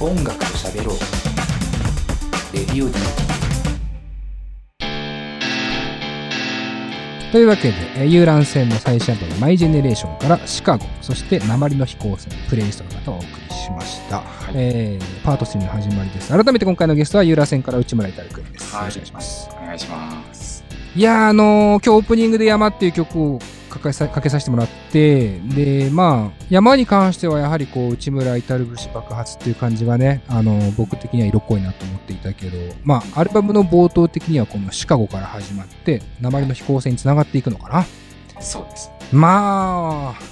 音楽と喋ろうレディオ D というわけで、えー遊覧船の最新アルバムマイジェネレーションからシカゴ、そして鉛の飛行船、プレイリストの方をお送りしました。えーパート3の始まりです。改めて今回のゲストは遊覧船から内村いたるくんです。よはいろしくお願いします。お願いします。いやー、あのー今日オープニングで山っていう曲をかけさかけさせてもらって、で、まあ、山に関してはやはりこう、内村至る節爆発っていう感じがね、あのー僕的には色濃いなと思っていたけど、まあ、アルバムの冒頭的にはこのシカゴから始まって、鉛の飛行船につながっていくのかな。そうです。まあ、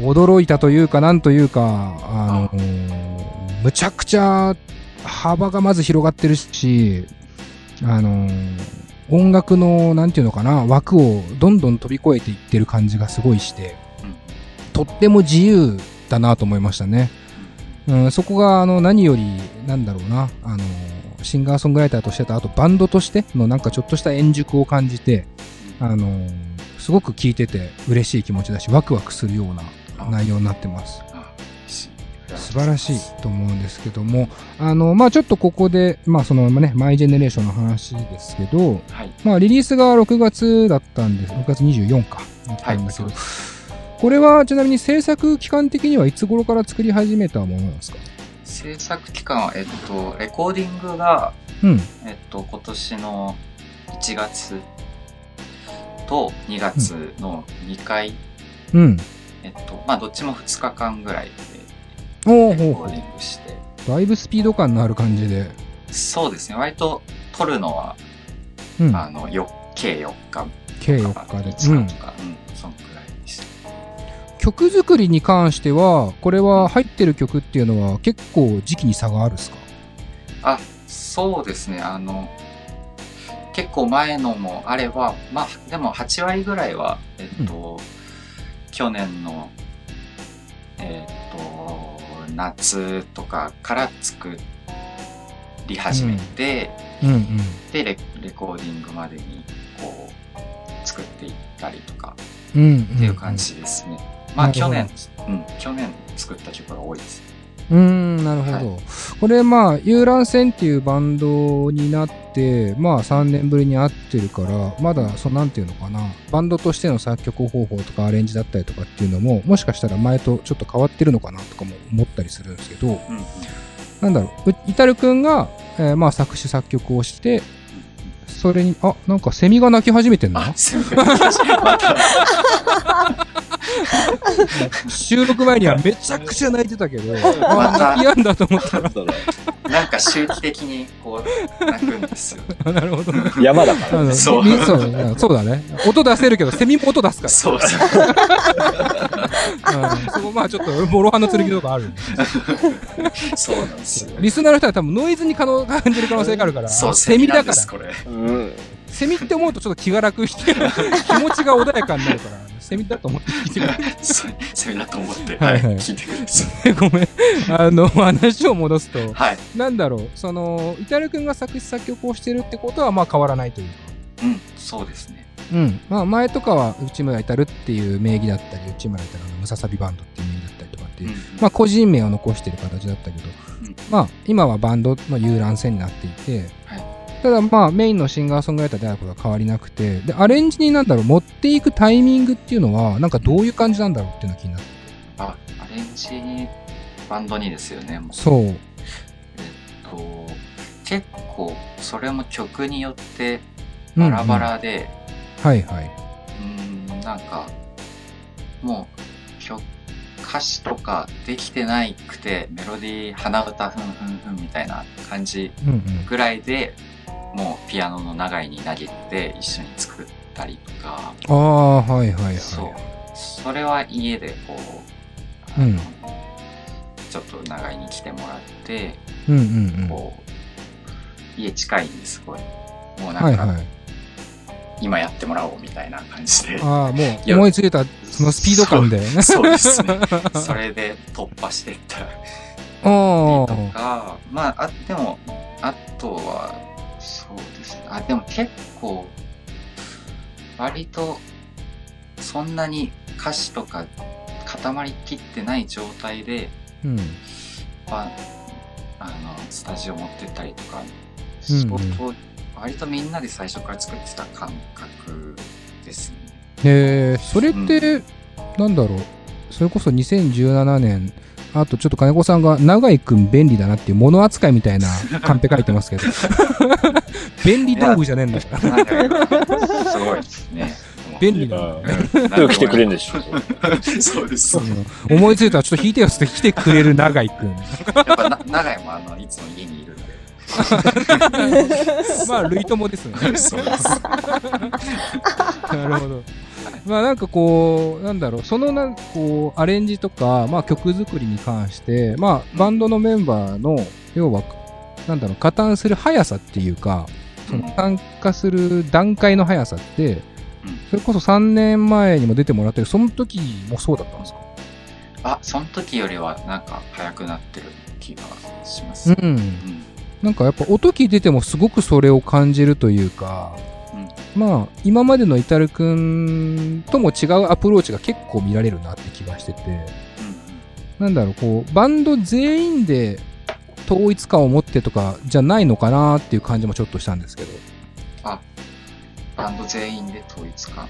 驚いたというか、なんというか、あのーむちゃくちゃ幅がまず広がってるし、あのー音楽の、なんていうのかな、枠をどんどん飛び越えていってる感じがすごいして、とっても自由だなと思いましたね。うん、そこが、あの、何より、なんだろうな、あのシンガーソングライターとしてと、あとバンドとしてのなんかちょっとした円熟を感じて、あのすごく聴いてて嬉しい気持ちだし、ワクワクするような内容になってます。素晴らしいと思うんですけども、あの、まあちょっとここで、まあそのね、マイジェネレーションの話ですけど、はい。まあリリースが6月だったんです。6月24か。だったんだけど、そうでこれはちなみに制作期間的にはいつ頃から作り始めたものなんですか？制作期間は、えっと、レコーディングが、うん。えっと、今年の1月と2月の2回、うん。えっと、まあ、どっちも2日間ぐらいおーでレコーほうほディングして、う。だいぶスピード感のある感じで。そうですね、割と撮るのは、うん。あの、よ計4日計とか、4日で。5うん日。とか、うん、そのくらいです。曲作りに関しては、これは入ってる曲っていうのは結構時期に差があるんですか？あ、そうですね。あの、結構前のもあれば、まあ、でも8割ぐらいは、えっと、去年の、えっと、夏とかから作り始めて、うんうん。でレ、レコーディングまでに、こう、作っていったりとかうん、うん。っていう感じですね。まあ、去年、うん、去年作った曲が多いです。うーん、なるほど。これ、まあ、遊覧船っていうバンドになって、まあ、3年ぶりに会ってるから、まだ、その、なんていうのかな、バンドとしての作曲方法とかアレンジだったりとかっていうのも、もしかしたら前とちょっと変わってるのかなとかも思ったりするんですけど、うん。なんだろう、イタルくんが、えーまあ、作詞作曲をして、それに、あ、なんかセミが鳴き始めてんなあ、すみません。また、収録前にはめちゃくちゃ泣いてたけど、またあ、泣きやんだと思ったら、なんか周期的にこう泣くんですよ。なるほど。山だから。あのそうみそうだねそうだね。音出せるけど、セミも音出すから。そうそう。うんそこまあちょっと、モロハの剣とかある。そうなんですよ。リスナーの人は多分ノイズに可能感じる可能性があるから、そう、セミだから。セミって思うとちょっと気が楽して、気持ちが穏やかになるから、セミだと思って聞いてくれ そうセミだと思って、ははいい、はい聞いてください。ごめん。あの、話を戻すと、はい。なんだろう、その、イタル君が作詞作曲をしてるってことはまあ変わらないというか。うん、そうですね。うん。まあ前とかは内村至るっていう名義だったり、内村至るのムササビバンドっていう名義だったりとかっていううん、まあ、個人名を残してる形だったけど、うんまあ、今はバンドの遊覧船になっていて、はいただまあ、メインのシンガーソングライターであることは変わりなくて、で、アレンジになんだろう、持っていくタイミングっていうのは、なんかどういう感じなんだろうっていうのが気になって。あ、アレンジに、バンドにですよね。もうそう。えっと、結構、それも曲によってバラバラで、うんうん。はいはい。うーん、なんか、もう、曲、歌詞とかできてないくて、メロディー、鼻歌、ふんふんふんみたいな感じうんうん。ぐらいで、もうピアノの長いに投げて一緒に作ったりとか、ああ、はいはいはい。そう。それは家でこう、うんちょっと長いに来てもらって、うんうんうん。こう、家近いんですごい。もうなんか、はいはい。今やってもらおうみたいな感じで。ああ、もいうや思いついた、そのスピード感で。そうですね。それで突破していったりああ。とか、まあ、あ、でも、あとは、ですね。あ、でも結構、割と、そんなに歌詞とか固まりきってない状態で、うん。バあのスタジオ持ってったりとか、うんうん相当割とみんなで最初から作ってた感覚ですね。へえそれって、なんだろうそれこそ2017年あとちょっと金子さんが永井くん便利だなっていう物扱いみたいな カンペ書いてますけど便利道具じゃねえんだからすごいですね。便利だあうんー今日来てくれるんでしょ。そうです。うん思いついたらちょっと弾いてよって来てくれる永井くんやっぱな長井もあのいつも家にいるんで。まあ類友ですよねそうです。なるほど。まあなんかこう、なんだろう、そのなんこう、アレンジとか、まあ曲作りに関して、まあバンドのメンバーの、要は、なんだろう、加担する速さっていうか、その参加する段階の速さって、うんそれこそ3年前にも出てもらったけど、その時もそうだったんですか？あ、その時よりはなんか早くなってる気がします。うん。うんなんかやっぱ音聞いててもすごくそれを感じるというか、うんまあ今までのイタルくんとも違うアプローチが結構見られるなって気がしてて、うんなんだろう、こう、バンド全員で統一感を持ってとかじゃないのかなっていう感じもちょっとしたんですけど、バンド全員で統一感。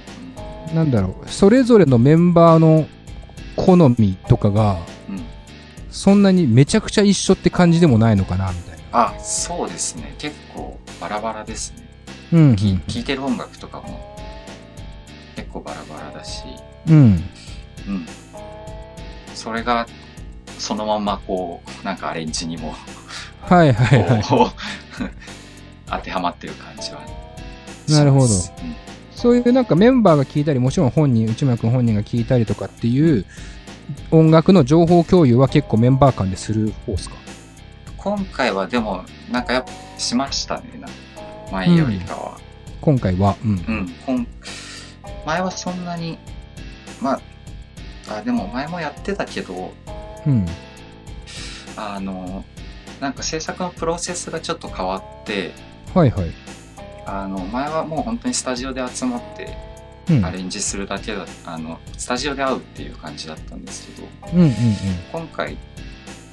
なんだろう、それぞれのメンバーの好みとかが、うんうんそんなにめちゃくちゃ一緒って感じでもないのかなみたいな。あ、そうですね。結構バラバラですね。うん、うんき聴いてる音楽とかも結構バラバラだし、うん。うん。それがそのまんまこう、なんかアレンジにもはいはいはい。当てはまってる感じは。なるほどうんそういうなんかメンバーが聞いたり、もちろん本人、内村君本人が聞いたりとかっていう音楽の情報共有は結構メンバー間でする方ですか？今回はでも、なんかやっぱしましたね。なんか前よりかは。今回は。うん。うん、前はそんなに、まあ、あ、でも前もやってたけど、うん。あの、なんか制作のプロセスがちょっと変わって、はいはい。あの、前はもう本当にスタジオで集まってうん。アレンジするだけだ、あの、スタジオで会うっていう感じだったんですけど、うんうんうん。今回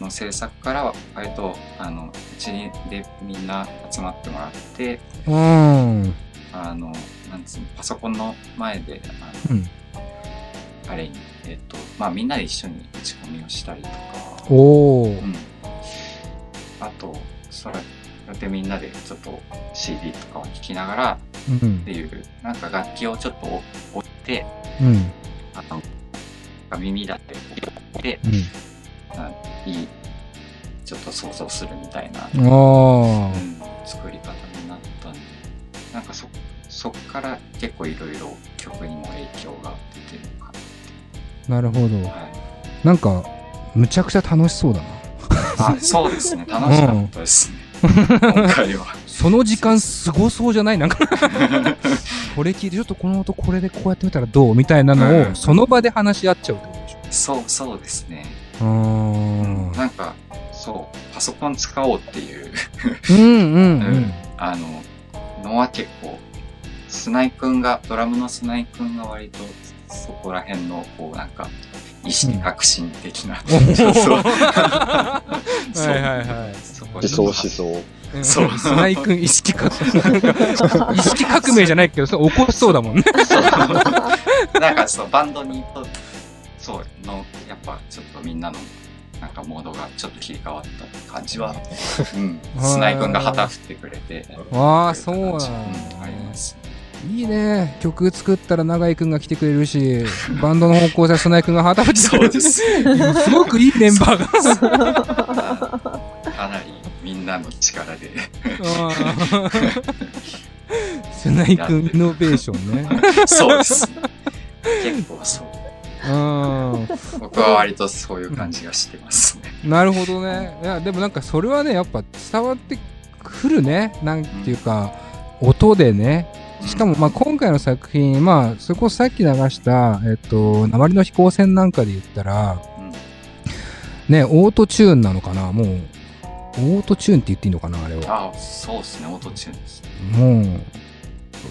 の制作からは割と、あの、うちでみんな集まってもらって、うん。あの、なんつうの、パソコンの前で、あのうん。あれに、えっと、まあみんなで一緒に打ち込みをしたりとか、おー。うん。あと、それでみんなでちょっと CD とかを聴きながらうんっていう、なんか楽器をちょっと置いて、うん。あの、耳だって置いて、うん。いい、ちょっと想像するみたいな、作り方になったんで、なんかそ、そっから結構いろいろ曲にも影響が出てるのかなるほど。な。はい。なんか、むちゃくちゃ楽しそうだな。あ、そうですね。楽しかったですね。今回は。その時間すごそうじゃない？なんか、これ聞いて、ちょっとこの音これでこうやってみたらどう？みたいなのを、うんその場で話し合っちゃうってことでしょ？そう、そうですね。うーん。なんか、そう、パソコン使おうっていう、うんうんうん。あの、のは結構、スナイ君が、ドラムのスナイ君が割と、そこら辺の、こう、なんか、意識革新的な、うん そうそうはいはいはい。そこ思想思想。そうスナイ君意識革意識革命じゃないけど、起こしそうだもんね。そうなんかそう、バンドにと、そう、の、やっぱちょっとみんなの、なんかモードがちょっと切り替わった感じは、うん、スナイ君が旗振ってくれて、ああ、そうなんだうんあります。いいね。曲作ったら永井くんが来てくれるし、バンドの方向性はスナイ君が旗振ってくれる。そうです。すごくいいメンバーが。かなりみんなの力で、スナイ君イノベーションね。そうです。結構そう。うん。僕は割とそういう感じがしてますね。なるほどね。いや、でもなんかそれはね、やっぱ伝わってくるね。なんていうか、音でね。しかも、まあ、今回の作品、まあ、それこそさっき流した、えっと、鉛の飛行船なんかで言ったら、うんね、オートチューンなのかなもう、オートチューンって言っていいのかなあれは。あそうですね、オートチューンです。も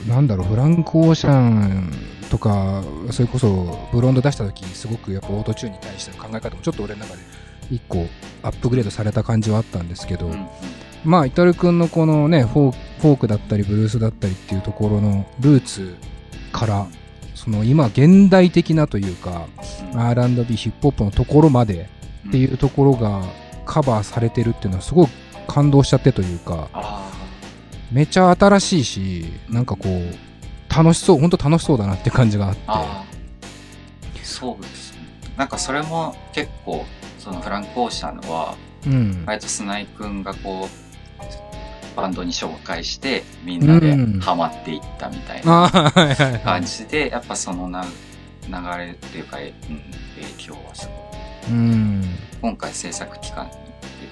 う、なんだろう、フランク・オーシャンとか、それこそ、ブロンド出した時、すごくやっぱオートチューンに対しての考え方もちょっと俺の中で一個アップグレードされた感じはあったんですけど、うんうん。まあ、イタル君のこのねフォー、クだったりブルースだったりっていうところのルーツから、その今現代的なというか、うん。R&B ヒップホップのところまでっていうところがカバーされてるっていうのはすごい感動しちゃってというか、あめちゃ新しいし、なんかこう、楽しそう、本当楽しそうだなって感じがあって。あそうですねなんかそれも結構そのフランク・オーシャンはうん。割とスナイ君がこうバンドに紹介してみんなでうんハマっていったみたいな感。じでやっぱそのな流れっていうか、えうん、影響はすごいうん。今回制作期間で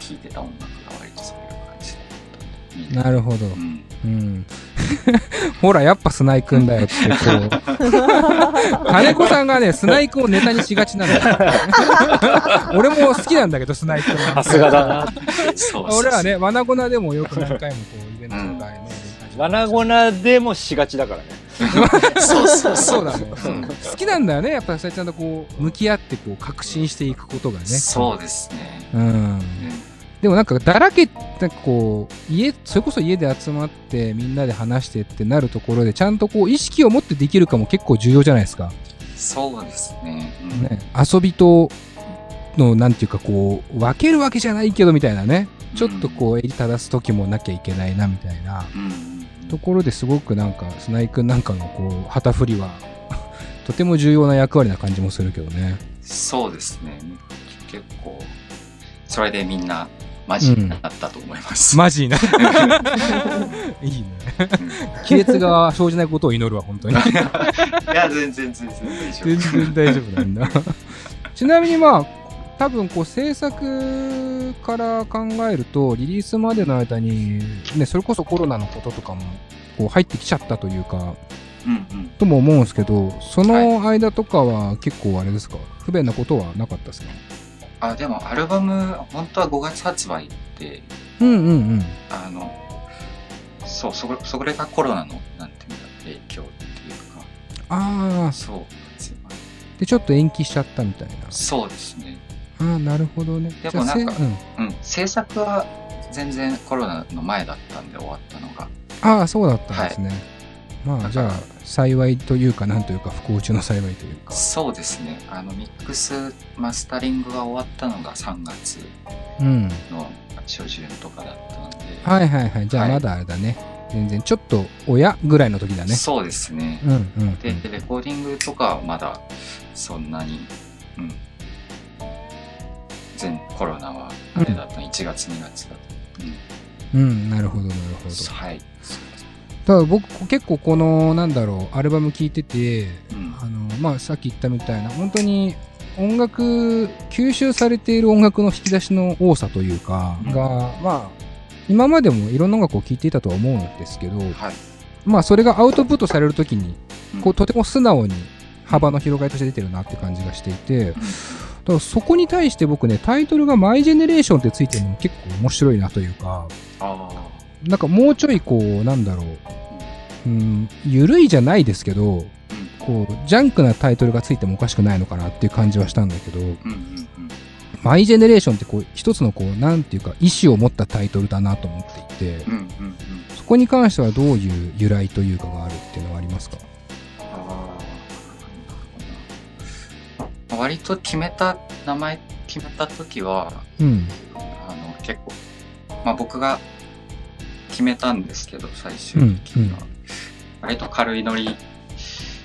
聴いてた音楽が割とそういう感じだななるほど。うんうん。ほら、やっぱスナイ君だよって、こう。金子さんがね、スナイ君をネタにしがちなんだよ。俺も好きなんだけど、スナイ君は。さすがだな。俺はね、ワナゴナでもよく何回もこう、イベントとかね、わなごなでもしがちだからね。そうそうそうだね。うん好きなんだよね、やっぱりそうやってちゃんとこう、向き合ってこう、革新していくことがね。そうですね、うん。うんでもなんかだらけなんかこう家それこそ家で集まってみんなで話してってなるところでちゃんとこう意識を持ってできるかも結構重要じゃないですか。そうですね。うんね、遊びとのなんていうかこう分けるわけじゃないけどみたいなねちょっとこう襟正す時もなきゃいけないなみたいなところですごくなんか砂井くんなんかのこう旗振りは とても重要な役割な感じもするけどね。そうですね。結構、それでみんなマジになったと思います。マジな。いいね。亀裂が生じないことを祈るわ本当に。いや、全然全然大丈夫。全然大丈夫なんだ。ちなみにまあ、多分こう制作から考えると、リリースまでの間に、ね、それこそコロナのこととかもこう入ってきちゃったというか、うんうん。とも思うんですけど、その間とかは結構あれですか、不便なことはなかったですか？あ、でもアルバム、本当は5月発売で、うんうんうん。あの、そう、それそれがコロナの、なんていうんだ、影響っていうか、ああ、そう、で、ちょっと延期しちゃったみたいな。そうですね。ああ、なるほどね。でもなんかうん、うん、制作は全然コロナの前だったんで終わったのが。ああ、そうだったんですね。まあ、じゃあ、幸いというか、なんというか、不幸中の幸いというか。そうですね。あの、ミックス、マスタリングが終わったのが3月うん。の初旬とかだったので。はいはいはい。じゃあはいまだあれだね。全然ちょっと親ぐらいの時だね。そうですね。うんうん、うん。で、レコーディングとかはまだそんなに、うん。全コロナはあれだった、1月2月だった。うん。うん、なるほどなるほど。はい。だから僕結構このなんだろうアルバム聴いててうん。あのまあさっき言ったみたいな本当に音楽吸収されている音楽の引き出しの多さというかうんがまあ今までもいろんな音楽を聴いていたとは思うんですけどはい。まあそれがアウトプットされる時にうんこうとても素直に幅の広がりとして出てるなって感じがしていてだからそこに対して僕ねタイトルが「マイ・ジェネレーション」ってついてるのも結構面白いなというかあなんかもうちょいこうなんだろううん緩いじゃないですけどあ。こうジャンクなタイトルがついてもおかしくないのかなっていう感じはしたんだけど。マイ・ジェネレーションってこう一つのこうなんていうか意思を持ったタイトルだなと思っていて。そこに関してはどういう由来というかがあるっていうのはありますか？割と決めた、名前決めた時は、うんあの、結構、まあ僕が決めたんですけど、最終的には。割と軽いノリ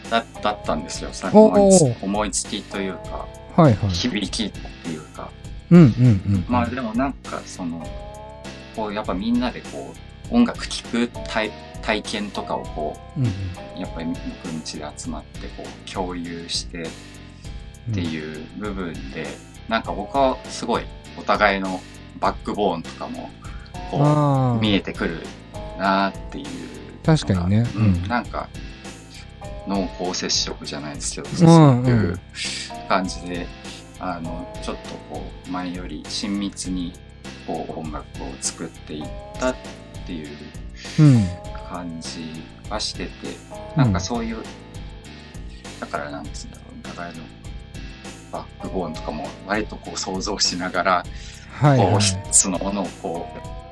だだったんですよ。さお思いつきというか、はいはい響きっていうか。うんうんうんまあでもなんかその、こうやっぱみんなでこう、音楽聴く体体験とかをこうんうんう、やっぱり僕ん家で集まってこう、共有してっていう部分で、なんか僕はすごいお互いのバックボーンとかも、こう、見えてくるなっていう。確かにねううんん。なんか、濃厚接触じゃないですけど、んそういう感じで、あの、ちょっとこう、前より親密に、こう、音楽を作っていったっていううん感じはしてて、なんかそういう、だからなんつうんだろう、お互いの、バックボーンとかも割とこう想像しながら、はい、はいこう。一つのものをこう、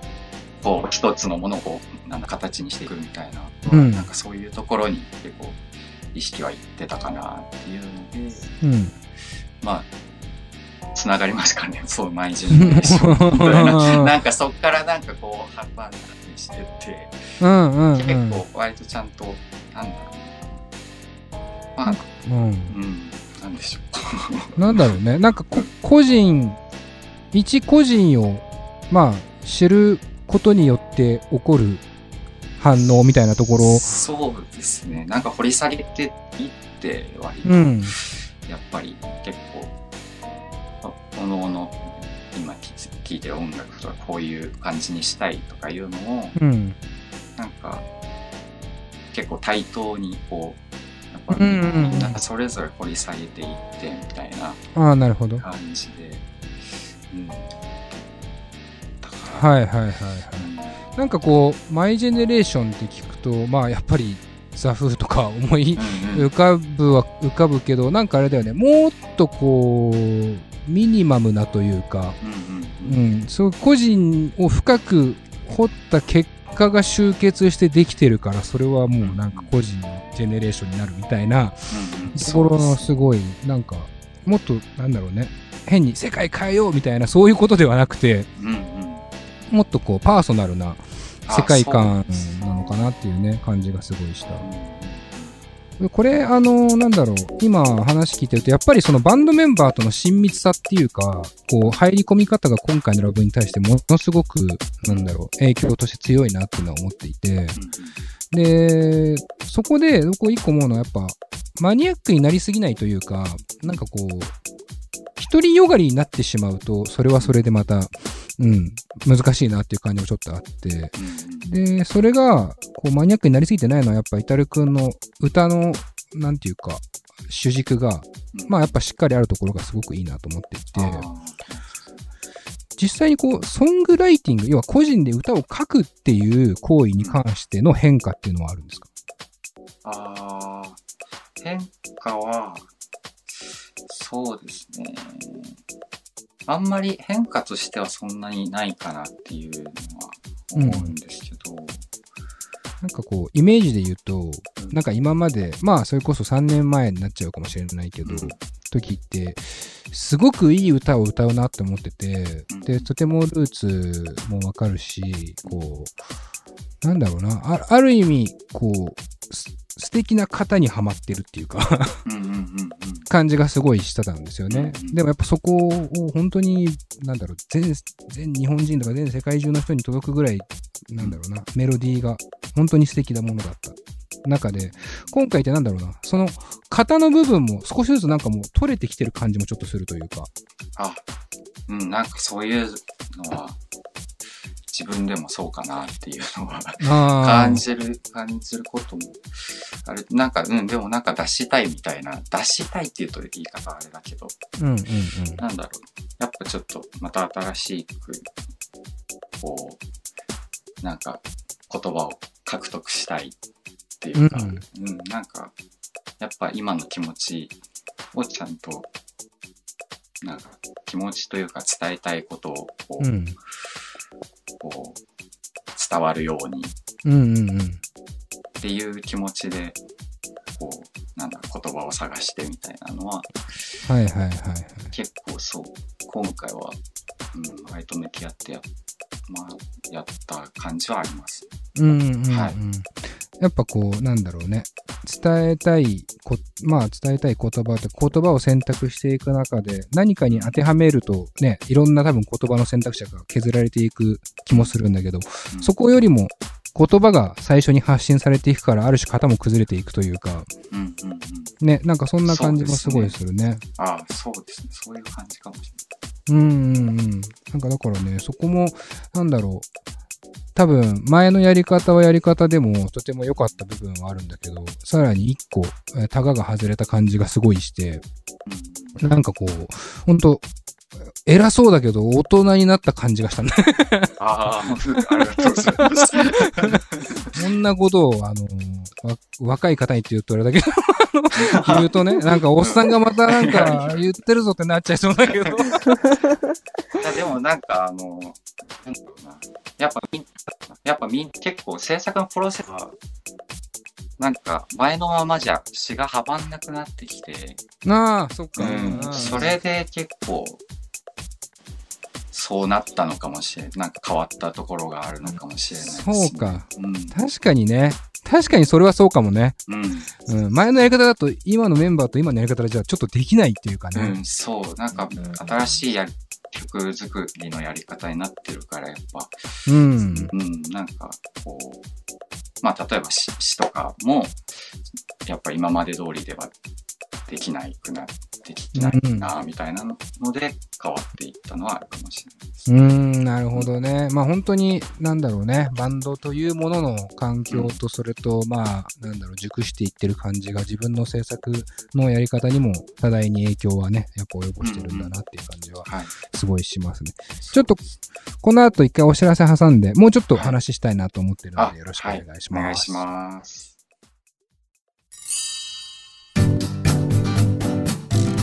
こう一つのものをこう、なんだ形にしていくみたいな、うんなんかそういうところに結構意識はいってたかなっていうので、うん。まあ、つながりますかね、そう、マイジェネレーションみたいな。なんかそっからなんかこう、ハンバーガーにしてって、うんうんうん。結構割とちゃんと、なんだろうな。まあ、うん。うん、なんでしょう。なんだろうね。なんかこ、個人、一個人を、まあ、知ることによって起こる反応みたいなところ。そうですね。なんか掘り下げていって、割と、うん。やっぱり結構、おのおの、今聴いてる音楽とかこういう感じにしたいとかいうのを、うん。なんか、結構対等にこう、やっんなそれぞれ掘り下げていってみたいなああ、なるほど。感じで、うん。はいはいはいはい。うんなんかこう、マイジェネレーションって聞くと、まあやっぱりザフーとか思い浮かぶは浮かぶけど、なんかあれだよね、もっとこう、ミニマムなというか、うんそう個人を深く掘った結果が集結してできてるから、それはもうなんか個人のジェネレーションになるみたいなところのすごい、なんか、もっとなんだろうね、変に世界変えようみたいなそういうことではなくて、うんうんもっとこうパーソナルなあ世界観なのかなっていうね、感じがすごいした。これ、あの、なんだろう、今話聞いてると、やっぱりそのバンドメンバーとの親密さっていうか、こう、入り込み方が今回のラブに対してものすごく、なんだろう、影響として強いなっていうのは思っていて、で、そこで、僕一個思うのはやっぱ、マニアックになりすぎないというか、なんかこう、独りよがりになってしまうと、それはそれでまた、うん、難しいなっていう感じもちょっとあって、で、それが、こう、マニアックになりすぎてないのは、やっぱ、イタルくんの歌の、なんていうか、主軸が、まあ、やっぱしっかりあるところがすごくいいなと思っていて、あ実際にこう、ソングライティング、要は個人で歌を書くっていう行為に関しての変化っていうのはあるんですか？あー。変化は、そうですね。あんまり変化としてはそんなにないかなっていうのは思うんですけど、なんかこう、イメージで言うと、なんか今まで、まあ、それこそ3年前になっちゃうかもしれないけど、うん。時って、すごくいい歌を歌うなって思っててうん、で、とてもルーツもわかるし、こう、なんだろうな、あある意味、こう、す素敵な型にはまってるっていうか、感じがすごいしてたんですよね。うん。でもやっぱそこを本当に、なんだろう、全、全日本人とか全世界中の人に届くぐらい、なんだろうな、メロディーが本当に素敵なものだった。中で、今回ってなんだろうな、その型の部分も少しずつなんかもう取れてきてる感じもちょっとするというか。あ、うん、なんかそういうのは、自分でもそうかなっていうのはあ感じる、感じることも、あれ、なんか、うん、でもなんか出したいみたいな、出したいっていうと言い方はあれだけど、うんうんうん。なんだろう、やっぱちょっとまた新しく、こう、なんか言葉を獲得したいっていうか、ううんん、なんか、やっぱ今の気持ちをちゃんと、なんか気持ちというか伝えたいことをこう、うん。こう伝わるようにうんうんうん。っていう気持ちで、こう、なんだ、言葉を探してみたいなのは、はいはいはいはい。結構そう、今回は、うん、割と向き合ってや、まあ、やった感じはあります。うんうんうん、うんはいやっぱこう、なんだろうね。伝えたいこ、まあ伝えたい言葉って言葉を選択していく中で何かに当てはめるとね、いろんな多分言葉の選択肢が削られていく気もするんだけど、うんそこよりも言葉が最初に発信されていくからある種型も崩れていくというか、うんうんうん。ね、なんかそんな感じもすごいするね。ああ、そうですね。そういう感じかもしうんうんうん。なんかだからね、そこも、なんだろう。多分、前のやり方はやり方でもとても良かった部分はあるんだけど、さらに一個、えータガが外れた感じがすごいして、れなんかこう、ほんと、偉そうだけど、大人になった感じがしたね。ああ、ありがとうございます。そんなことを、あの、わ若い方にって言うとあれだけど、言うとね、なんかおっさんがまたなんか言ってるぞってなっちゃいそうだけど。いやでもなんかあの、なんだろうな。やっぱみん、やっぱみん、結構制作のプロセスは、なんか前のままじゃ詩が阻んなくなってきて、なあ、そっか。うんうんそれで結構、そうなったのかもしれない。なんか変わったところがあるのかもしれないね。そうか。うん。確かにね。確かにそれはそうかもね。うん。うん。前のやり方だと、今のメンバーと今のやり方じゃちょっとできないっていうかね。うん、そう。なんか、新しいやり曲作りのやり方になってるから、やっぱ、うん。うん、なんか、こう、まあ、例えば詩詩とかも、やっぱ今まで通りではできないくな、できないな、みたいなので変わっていったのはあるかもしれないです。うーん、なるほどね。まあ本当に、なんだろうね。バンドというものの環境と、それと、まあ、なんだろう、熟していってる感じが自分の制作のやり方にも多大に影響はね、やっぱ及ぼしてるんだなっていう感じははい。すごいしますね。ちょっと、この後一回お知らせ挟んで、もうちょっと話したいなと思ってるので、よろしくお願いします。お願いします。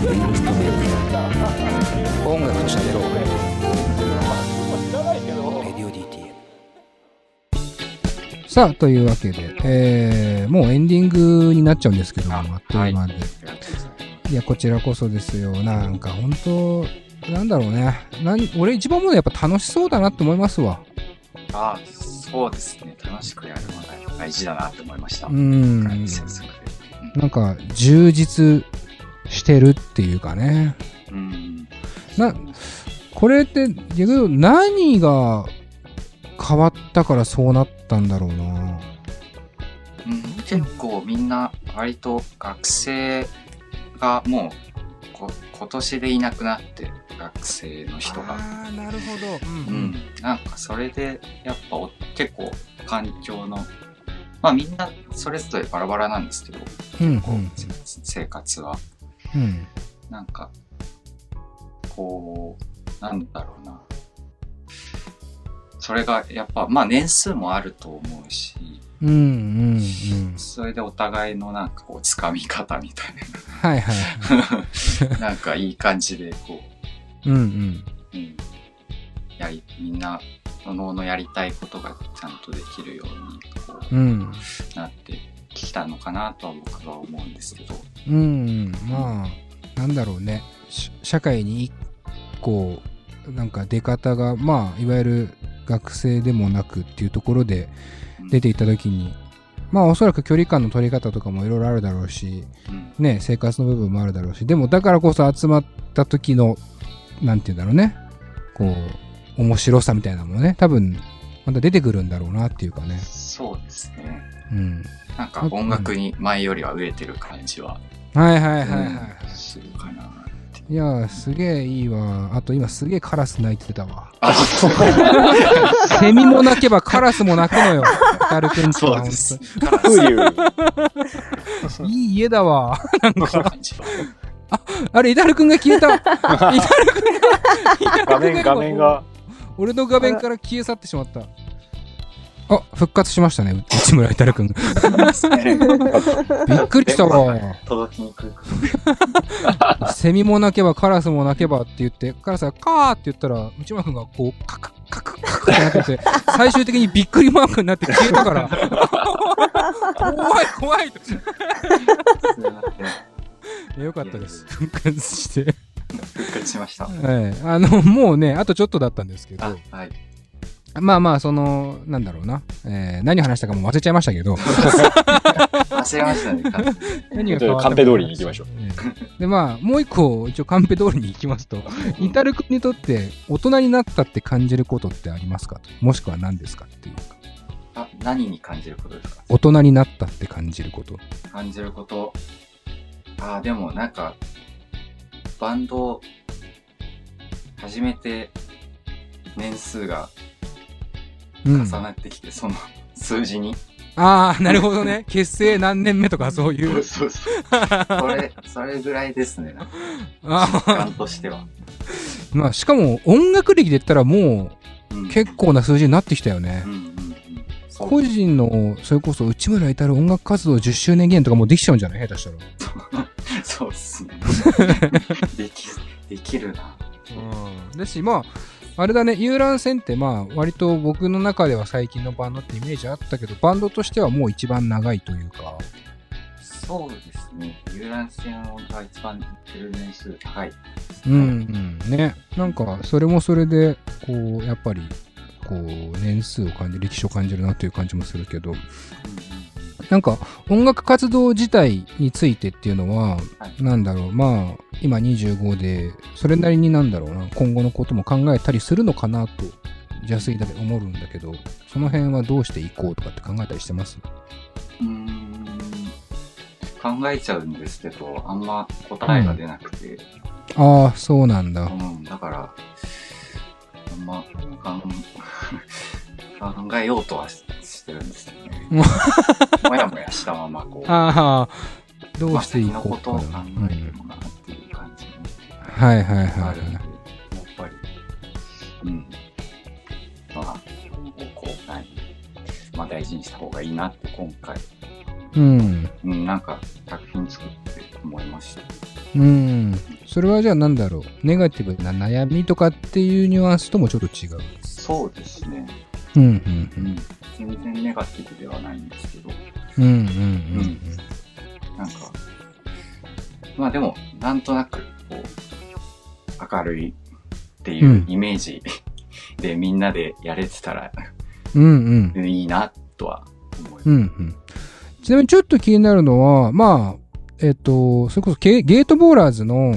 音楽と喋ろう？ Radio DTM。さあ、というわけで、えー、もうエンディングになっちゃうんですけども、あっという間で。ありがとうございや、こちらこそですよ。なんか、本当なんだろうね。なん俺一番思うのはやっぱ楽しそうだなって思いますわ。ああ、そうですね。楽しくやるのが大事だなって思いました。うーん。なんか、充実してるっていうかね。うん。な、これって、逆に何が変わったからそうなったんだろうな。うん、結構みんな割と学生がもうこ今年でいなくなって学生の人が。なるほど。うん、なんかそれでやっぱお結構環境のまあみんなそれぞれバラバラなんですけど、うん。うん。こうせ生活はうん。なんかこうなんだろうなそれがやっぱまあ年数もあると思うしうん。うん。うん。それでお互いのなんかこうつかみ方みたいはいはい。ななんかいい感じでこうんうん。う、うん、やりみんなおのおのやりたいことがちゃんとできるようにこううん。なってきたのかなとは僕は思うんですけど。うん。まあ、なんだろうね。し社会に一個、なんか出方が、まあ、いわゆる学生でもなくっていうところで出ていった時に、まあおそらく距離感の取り方とかもいろいろあるだろうし、うんね、生活の部分もあるだろうし、でもだからこそ集まった時の、なんて言うんだろうね、こう、面白さみたいなのもね、多分、また出てくるんだろうなっていうかね。そうですね。うん。なんか音楽に前よりは飢えてる感じははいはいはいはい。うんするかな。いやー、すげえいいわ。あと今すげえカラス鳴いてたわ。あ、セミも鳴けばカラスも鳴くのよ。タルくんちはそうです。冬。いい家だわ。感じは。あれ、イダルくんが消えた。イダルくんが、画面、画面が。俺の画面から消え去ってしまった。あ、復活しましたね、う内村イタルくん。びっくりしたわ。届きにくい。セミも鳴けばカラスも鳴けばって言って、カラスがカーって言ったら、内村くんがこう、カクカクカクってなってて、最終的にびっくりマークになって消えたから。怖い怖いと。よかったです。復活して。しました。はい。あの、もうね、あとちょっとだったんですけどあ、、はい。まあまあ、その、なんだろうな。えー何話したかも忘れちゃいましたけど。忘れましたね。何がカンペ通りに行きましょう。で、まあ、もう一個、一応カンペ通りに行きますと、イタル君にとって大人になったって感じることってありますかと？もしくは何ですかっていうか、あ何に感じることですか？大人になったって感じること。感じること。ああ、でもなんか、バンドを始めて年数がうん重なってきて、その数字に。ああ、なるほどね。結成何年目とかそういう。そうそう。それ、それぐらいですね。実感としては。ーまあ、しかも音楽歴で言ったらもうんう結構な数字になってきたよねうん。うんうん。そう個人の、それこそ内村至る音楽活動10周年記念とかもうできちゃうんじゃない？下手したら。そうっすね。でき、できるな。うん。だし、まあ、あれだね、遊覧船ってまあ、割と僕の中では最近のバンドってイメージあったけど、バンドとしてはもう一番長いというか、そうですね。遊覧船が一番出る年数高い。うん、うん、ね。なんか、それもそれで、こう、やっぱり、こう、年数を感じる、歴史を感じるなという感じもするけど、なんか、音楽活動自体についてっていうのは、はい。なんだろう、まあ、今25で、それなりになんだろうな、今後のことも考えたりするのかなと、邪推だけ思うんだけど、その辺はどうしていこうとかって考えたりしてます？うーん。考えちゃうんですけど、あんま答えが出なくて、ああ、そうなんだ。うん、だから、あんまかん考えようとはししてるんですよね。ももやもやしたまま、こう、ああ、どうまあしてい先のことを考な。えてもなっていう感じにうんはいはいあはいやはい。っぱり、うん。まあ、こう、何まあ大事にした方がいいなって今回、うん。うん、なんか作品作って思いました。うん。それはじゃあなんだろう。ネガティブな悩みとかっていうニュアンスともちょっと違う。そうですね。うん。うん。うん。全然ネガティブではないん。ですけど、うん。うん。うん。うん。なん。か、まあでも、なん。となく、こう、明るいっていうイメージでみん。なでやれてたらうん。うん。いいなとは思います。うん。うん。ちなみにちょっと気になるのは、まあ、えっと、それこそゲートボーラーズの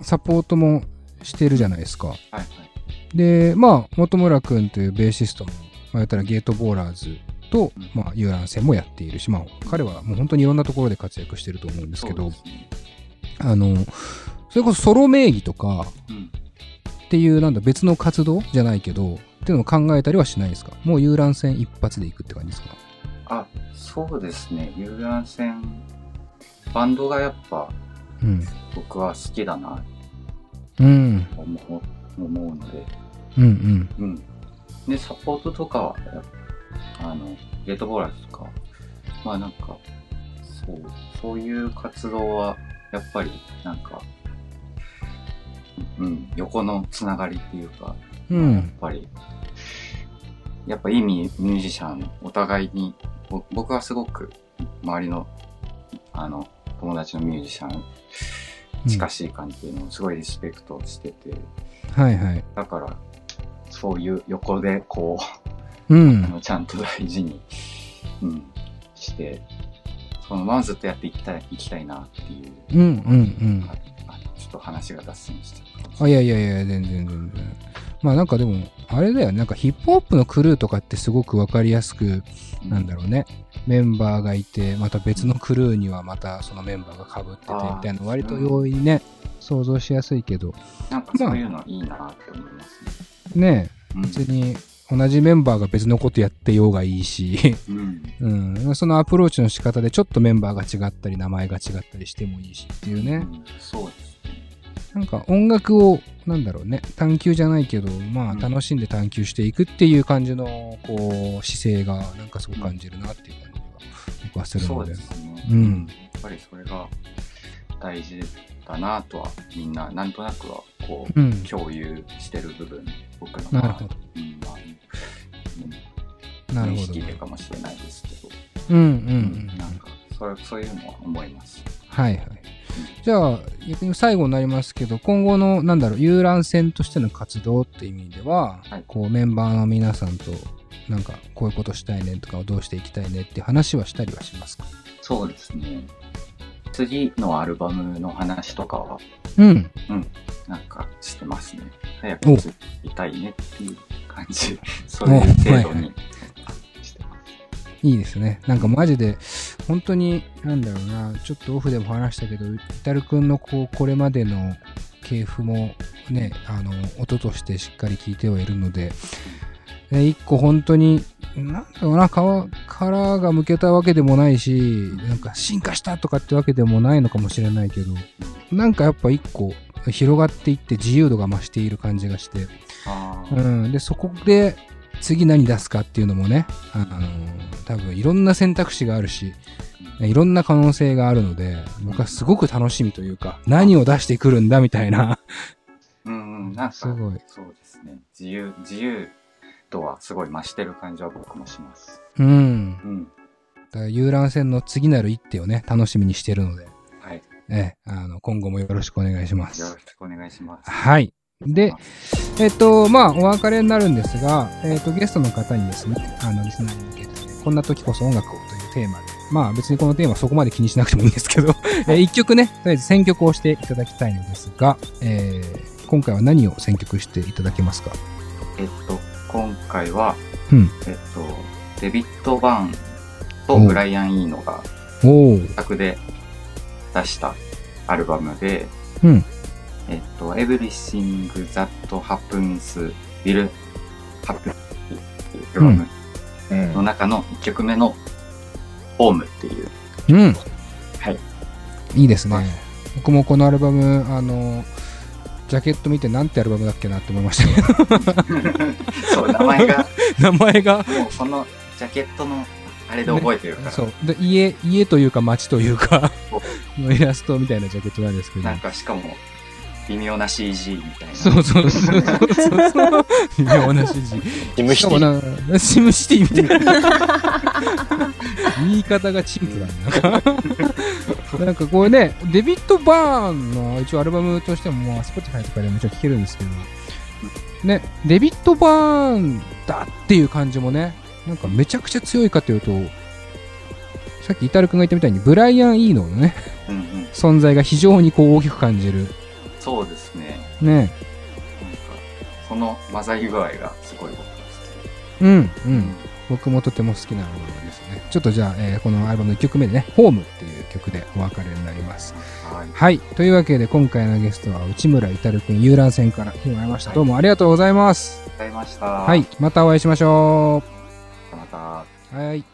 サポートもしてるじゃないですか。はいはい。で、まあ、本村くんというベーシストも、まあ、言ったらゲートボーラーズと、うんまあ、遊覧船もやっているし、まあ、彼はもう本当にいろんなところで活躍してると思うんですけど、ねあの、それこそソロ名義とかうん。っていう、なんだ、別の活動じゃないけど、っていうのも考えたりはしないですか？もう遊覧船一発で行くって感じですか？あ、そうですね。遊覧船、バンドがやっぱうん。僕は好きだなうん。思うので、うんうん。うん。で、サポートとかは、あの、ゲートボーラーズとか、まあなんか、そう、そういう活動は、やっぱり、なんか、うん、横のつながりっていうか、うやっん。ぱり、やっぱいいミュージシャン、お互いに、ぼ僕はすごく周りの、あの、友達のミュージシャン、近しい感じっていうのをすごいリスペクトしてて、はいはい。だから、そういう横でこうう、あん。のちゃんと大事に、うん、して、そのままずっとやっていきたい、いきたいなっていう。うんうんうん。あちょっと話が脱線してあ、いいやいやいや、全然全然。まあなんかでも、あれだよね。なんかヒップホップのクルーとかってすごくわかりやすく、なんだろうね。メンバーがいて、また別のクルーにはまたそのメンバーが被っててみたいな、割と容易にね、想像しやすいけど、なんかそういうのいいなって思いますね。ねうん別に同じメンバーが別のことやってようがいいし、うんうん、そのアプローチの仕方でちょっとメンバーが違ったり、名前が違ったりしてもいいしっていうね。うんそうですね。なんか音楽を、なんだろうね、探求じゃないけど、まあうん楽しんで探求していくっていう感じの、こう、姿勢が、なんかすごく感じるなっていう感じが僕はするそうので。ですね。うんやっぱりそれが大事だなとは、みんな、なんとなくは、こう、うん。共有してる部分、僕のなるほど。うんまあうんなるほど無意識。でかもしれないですけど、うんうんうん。なんかそれそういうのは思います。はいはい。じゃあ、逆に最後になりますけど、今後の、なんだろう、遊覧船としての活動っていう意味では、はいこう、メンバーの皆さんと、なんか、こういうことしたいねとか、どうしていきたいねって話はしたりはしますか？そうですね。次のアルバムの話とかは、うん。なんかしてますね。早く作りたいねっていう感じ。そういう程度にしてます。いいですね。なんかマジで、本当に、なんだろうな、ちょっとオフでも話したけど、イタルくんのこう、これまでの系譜もね、あの、音としてしっかり聞いてはいるので、で一個本当に、なんだろうな、皮、殻がむけたわけでもないし、なんか進化したとかってわけでもないのかもしれないけど、なんかやっぱ一個広がっていって自由度が増している感じがして、うん、でそこで次何出すかっていうのもね、あの多分いろんな選択肢があるしいろんな可能性があるので僕はすごく楽しみというか何を出してくるんだみたいな。うんうん、なんか、すごい。そうですね。自由、自由度はすごい増してる感じは僕もします。うんうん。だから遊覧船の次なる一手をね楽しみにしてるので、はい。ええあの今後もよろしくお願いしますよろしくお願いします。はいで、えっと、まあ、お別れになるんですが、えっと、ゲストの方にですね、あの、リスナーに向けて、こんな時こそ音楽をというテーマで、まあ、別にこのテーマそこまで気にしなくてもいいんですけど、えー一曲ね、とりあえず選曲をしていただきたいのですが、えー今回は何を選曲していただけますか？えっと、今回は、うんえっと、デビッド・バーンとブライアン・イーノが自作で出したアルバムで、うん。えっと、Everything That Happens Will Happen っていうアルバムうんの中の1曲目のホームっていう、うん。はい。いいですね。はい僕もこのアルバム、あの、ジャケット見てなんてアルバムだっけなって思いました。けど、そう、名前が、名前が、もうこのジャケットのあれで覚えてるから、そう。で、家、家というか街というか、の イラストみたいなジャケットなんですけど。なんかしかも、微妙な CG みたいな。そうそうそうそうそう。微妙な指示。ジムシティ。な、シムシティみたいな。言い方がチンプだね。なんかなんかこれね、デビッド・バーンの一応アルバムとしても、まあ、Spotify とかでもちろん聴けるんですけど、ね、デビッド・バーンだっていう感じもね、なんかめちゃくちゃ強いかというと、さっきイタル君が言ったみたいに、ブライアン・イーノのね、うんうん。存在が非常にこう大きく感じる。そうですね。ね。その混ざり具合がすごい僕はうん、う好ん。僕もとても好きなアルバムですね。ちょっとじゃあ、えーこのアルバムの1曲目でね、ホームっていう曲でお別れになります。き。はい。はい。というわけで、今回のゲストは内村至くん遊覧船から来てもらいました。どうもありがとうございます。ありがとうございました。はい。またお会いしましょまた。う。はい。